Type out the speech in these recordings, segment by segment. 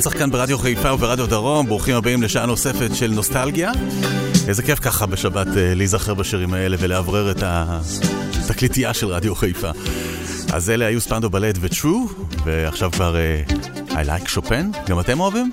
לנצח כאן ברדיו חיפה וברדיו דרום, ברוכים הבאים לשעה נוספת של נוסטלגיה. איזה כיף ככה בשבת אה, להיזכר בשירים האלה ולאוורר את התקליטייה של רדיו חיפה. אז אלה היו ספנדו בלט וטרו, ועכשיו כבר uh, I like שופן, גם אתם אוהבים?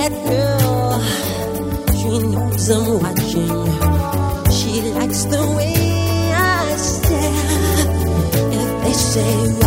That girl, she knows I'm watching. She likes the way I stare. If they say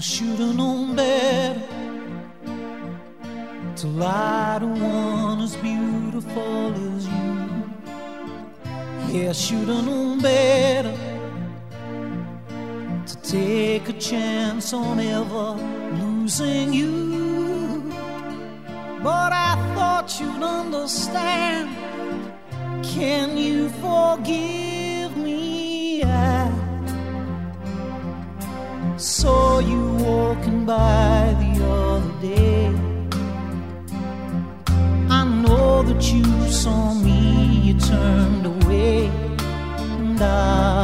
I should have known better to lie to one as beautiful as you. Yeah, I should have known better to take a chance on ever losing you. But I thought you'd understand. Can you forgive me? I walking by the other day. I know that you saw me, you turned away, and I.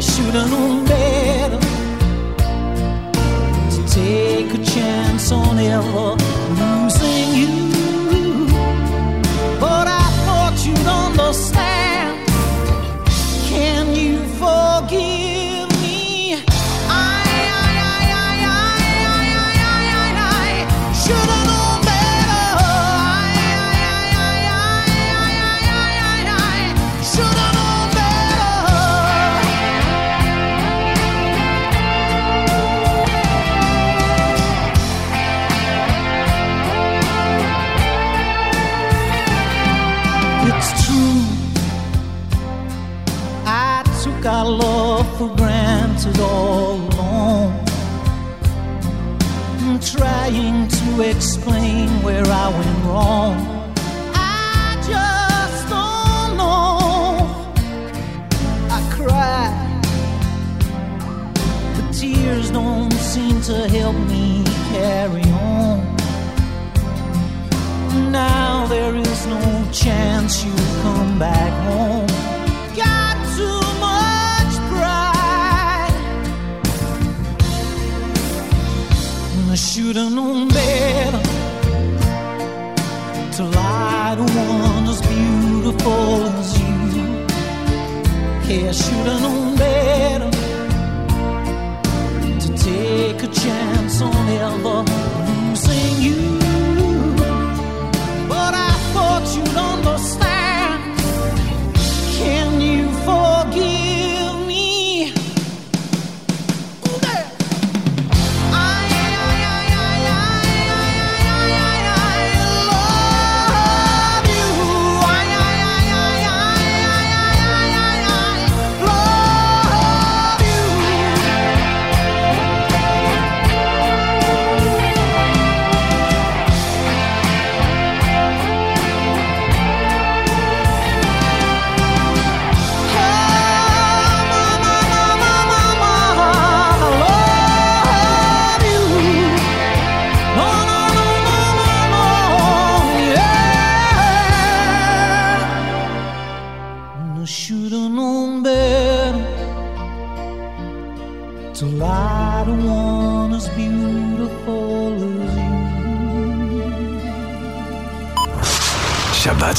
I should have known better to take a chance on ever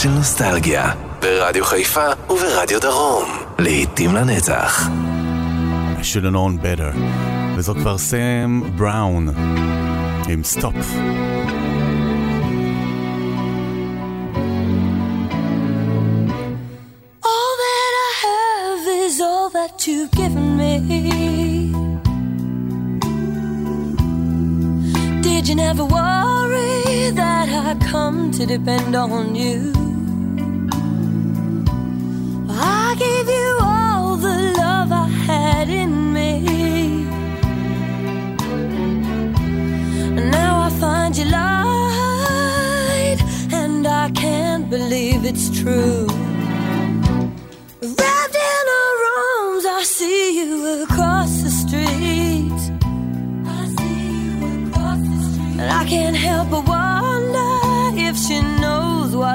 של נוסטלגיה, ברדיו חיפה וברדיו דרום, לעתים לנצח. I should have known better, וזו כבר סם בראון, עם סטופ.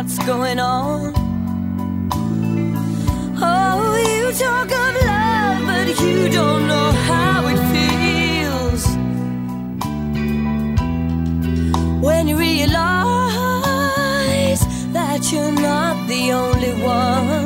what's going on. Oh, you talk of love, but you don't know how it feels when you realize that you're not the only one.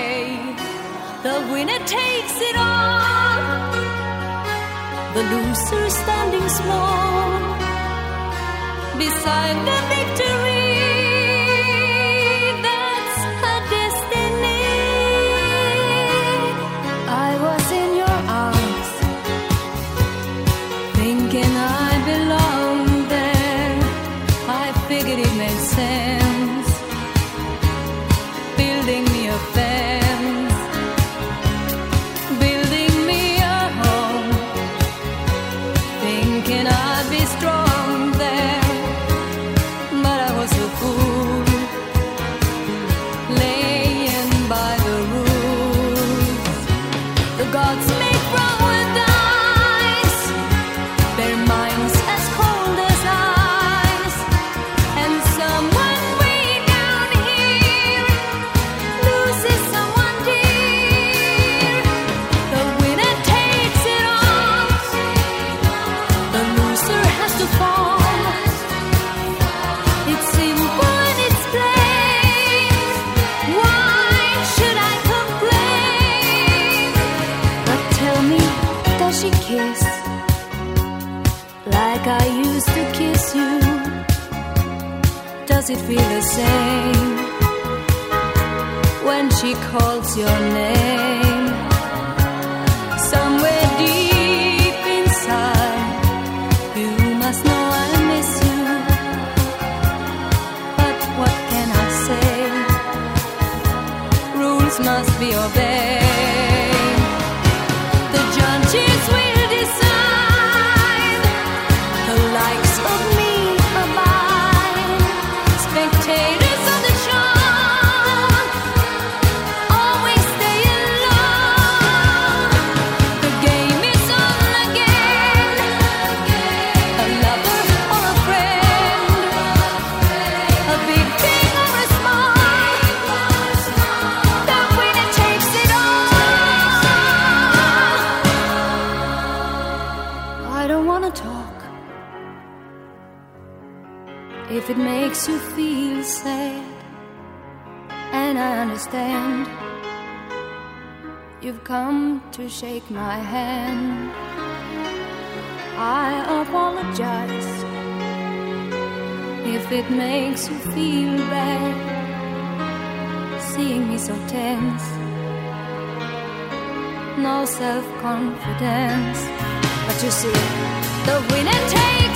The winner takes it all, the loser standing small beside the victory. I don't wanna talk. If it makes you feel sad, and I understand, you've come to shake my hand. I apologize if it makes you feel bad, seeing me so tense, no self confidence. But you see, the winner takes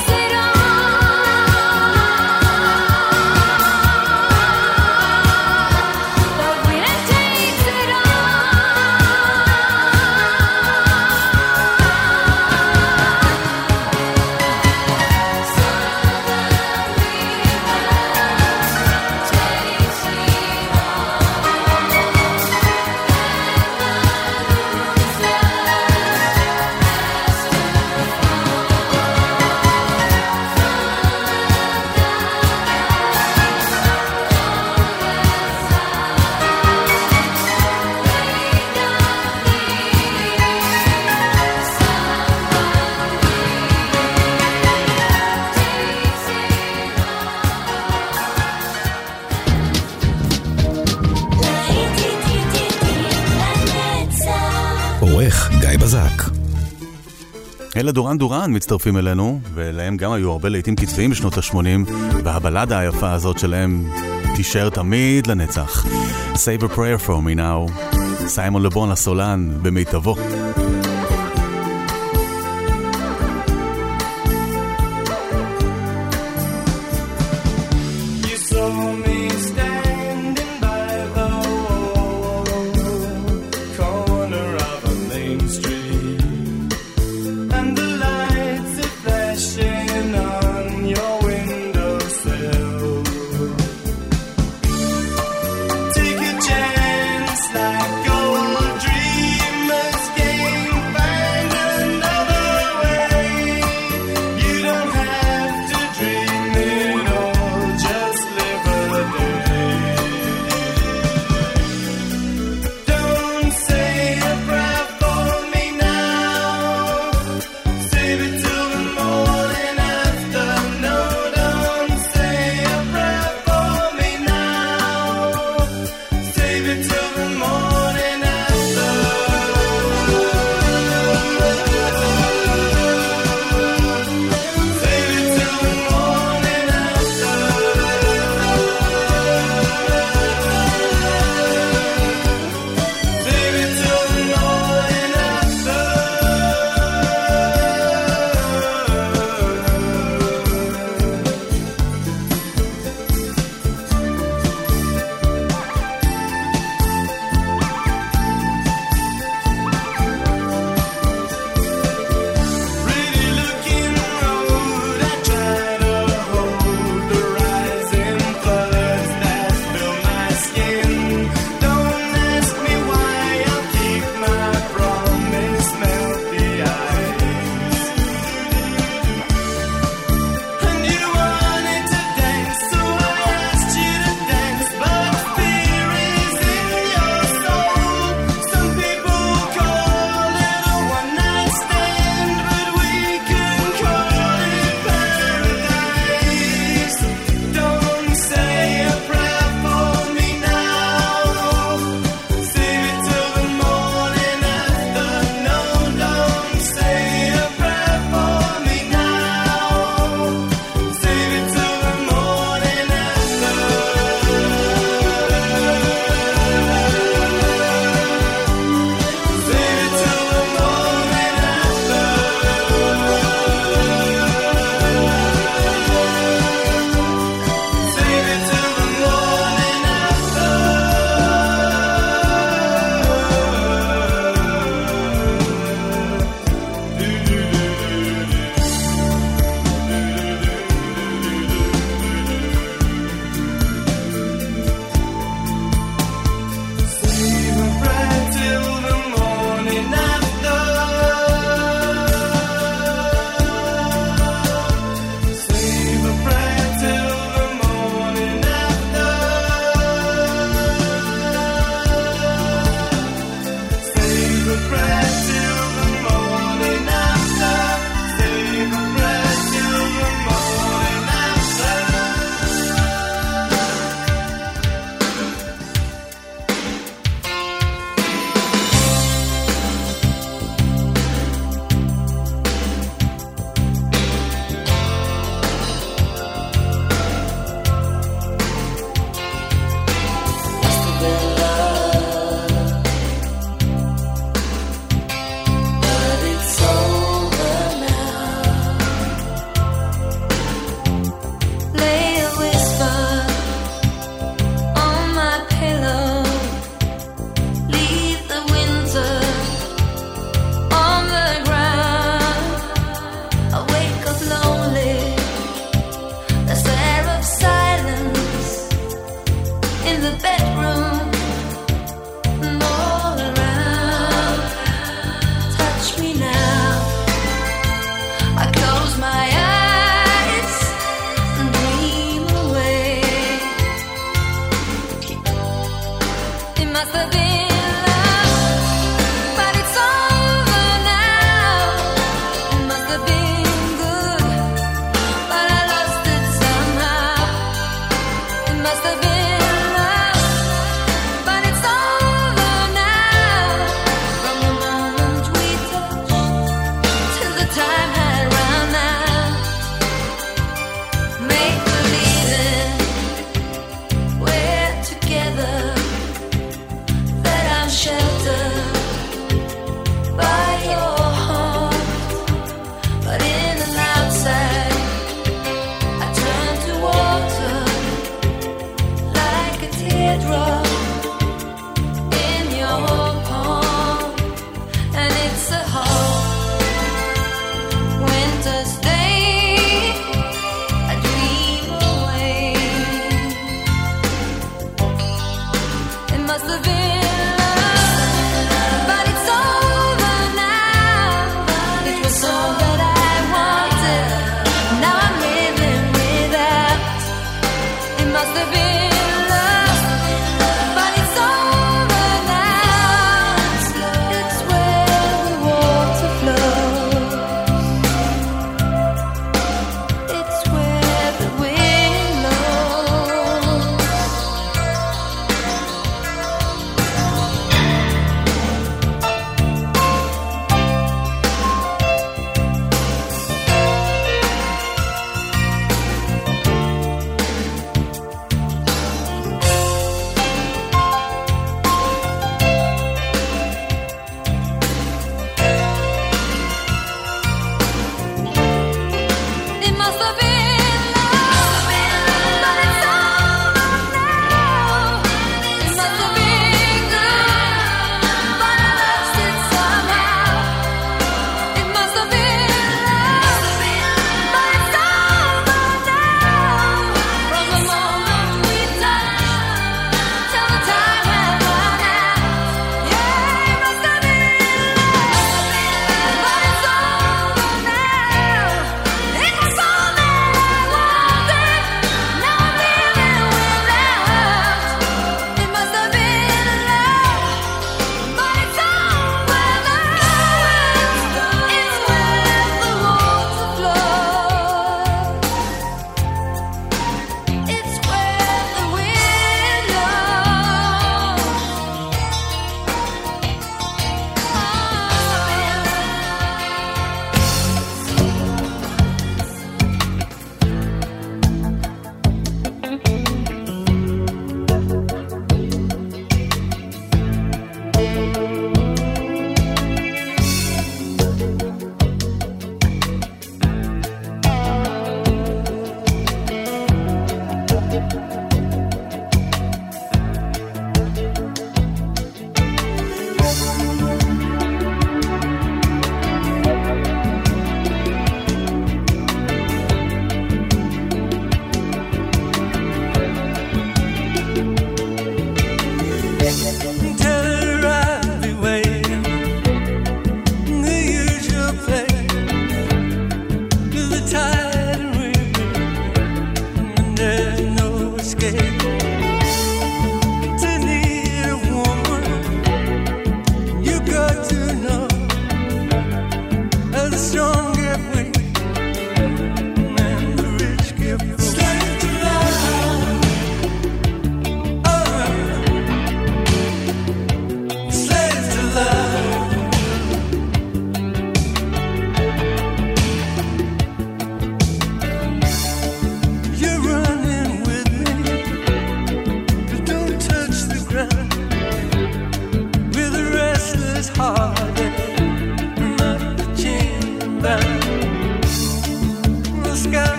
אלה דורן דורן מצטרפים אלינו, ולהם גם היו הרבה להיטים קצביים בשנות ה-80, והבלדה היפה הזאת שלהם תישאר תמיד לנצח. Save a prayer for me now. סיימון לברון הסולן במיטבו.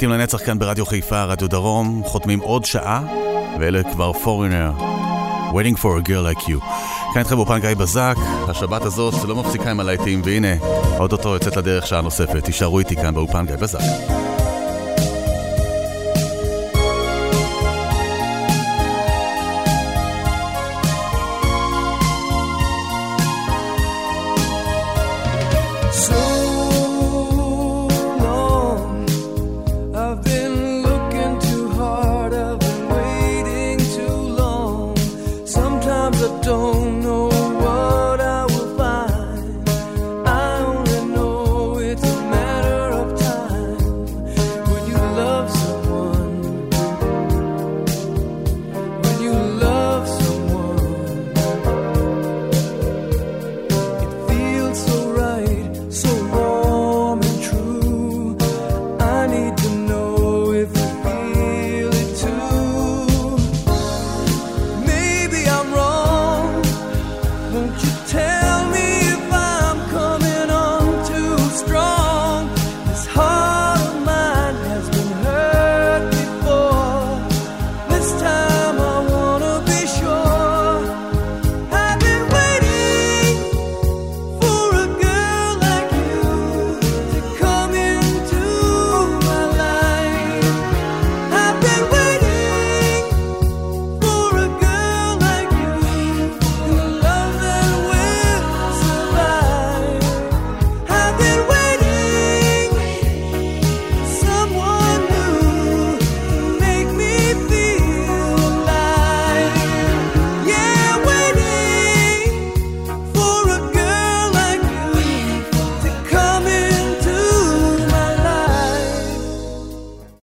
להיטים לנצח כאן ברדיו חיפה, רדיו דרום, חותמים עוד שעה, ואלה כבר פורינר, waiting for a girl like you. כאן איתכם באופן גיא בזק, השבת הזאת לא מפסיקה עם הלהיטים, והנה, אוטוטו יוצאת לדרך שעה נוספת, תישארו איתי כאן באופן גיא בזק.